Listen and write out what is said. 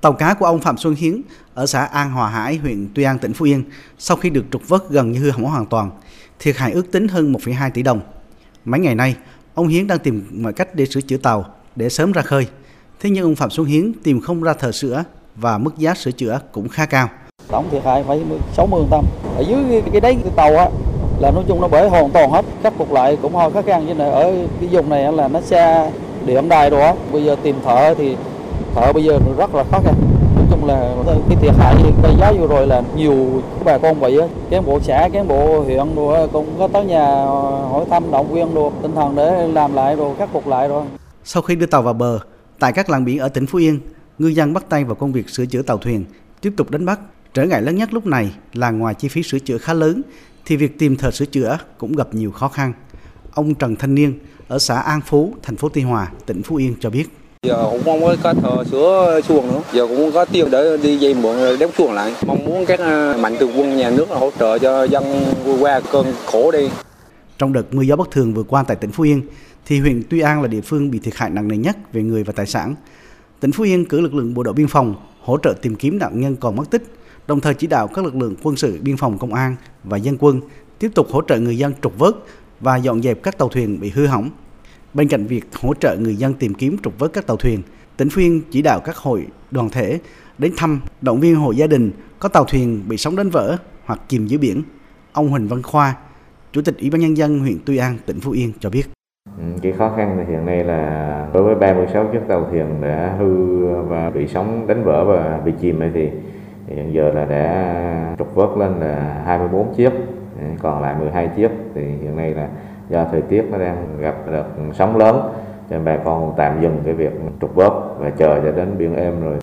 Tàu cá của ông Phạm Xuân Hiến ở xã An Hòa Hải, huyện Tuy An, tỉnh Phú Yên sau khi được trục vớt gần như hư hỏng hoàn toàn, thiệt hại ước tính hơn 1,2 tỷ đồng. Mấy ngày nay, ông Hiến đang tìm mọi cách để sửa chữa tàu để sớm ra khơi. Thế nhưng ông Phạm Xuân Hiến tìm không ra thợ sửa và mức giá sửa chữa cũng khá cao. Tổng thiệt hại phải 60 trăm. Ở dưới cái, đáy cái tàu á là nói chung nó bể hoàn toàn hết, khắc phục lại cũng hơi khó khăn như này ở cái vùng này là nó xa điện đài đó. Bây giờ tìm thợ thì thợ bây giờ rất là khó khăn. Nói chung là cái thiệt hại cây giá vừa rồi là nhiều bà con vậy á. Cán bộ xã, cán bộ huyện rồi cũng có tới nhà ờ, hỏi thăm động viên rồi tinh thần để làm lại rồi khắc phục lại rồi. Sau khi đưa tàu vào bờ, tại các làng biển ở tỉnh Phú Yên, ngư dân bắt tay vào công việc sửa chữa tàu thuyền, tiếp tục đánh bắt. Trở ngại lớn nhất lúc này là ngoài chi phí sửa chữa khá lớn, thì việc tìm thợ sửa chữa cũng gặp nhiều khó khăn. Ông Trần Thanh Niên ở xã An Phú, thành phố Tuy Hòa, tỉnh Phú Yên cho biết giờ cũng mong có thờ sửa chuồng nữa. Giờ cũng có tiền để đi dây mượn đóng chuồng lại. Mong muốn các à, mạnh thường quân nhà nước hỗ trợ cho dân qua cơn khổ đi. Trong đợt mưa gió bất thường vừa qua tại tỉnh Phú Yên, thì huyện Tuy An là địa phương bị thiệt hại nặng nề nhất về người và tài sản. Tỉnh Phú Yên cử lực lượng bộ đội biên phòng hỗ trợ tìm kiếm nạn nhân còn mất tích, đồng thời chỉ đạo các lực lượng quân sự, biên phòng, công an và dân quân tiếp tục hỗ trợ người dân trục vớt và dọn dẹp các tàu thuyền bị hư hỏng. Bên cạnh việc hỗ trợ người dân tìm kiếm trục vớt các tàu thuyền, tỉnh Phuyên chỉ đạo các hội đoàn thể đến thăm, động viên hộ gia đình có tàu thuyền bị sóng đánh vỡ hoặc chìm dưới biển. Ông Huỳnh Văn Khoa, Chủ tịch Ủy ban Nhân dân huyện Tuy An, tỉnh Phú Yên cho biết. Ừ, Cái khó khăn hiện nay là đối với 36 chiếc tàu thuyền đã hư và bị sóng đánh vỡ và bị chìm thì hiện giờ là đã trục vớt lên là 24 chiếc, còn lại 12 chiếc thì hiện nay là do thời tiết nó đang gặp đợt sóng lớn, cho nên bà con tạm dừng cái việc trục vớt và chờ cho đến biển êm rồi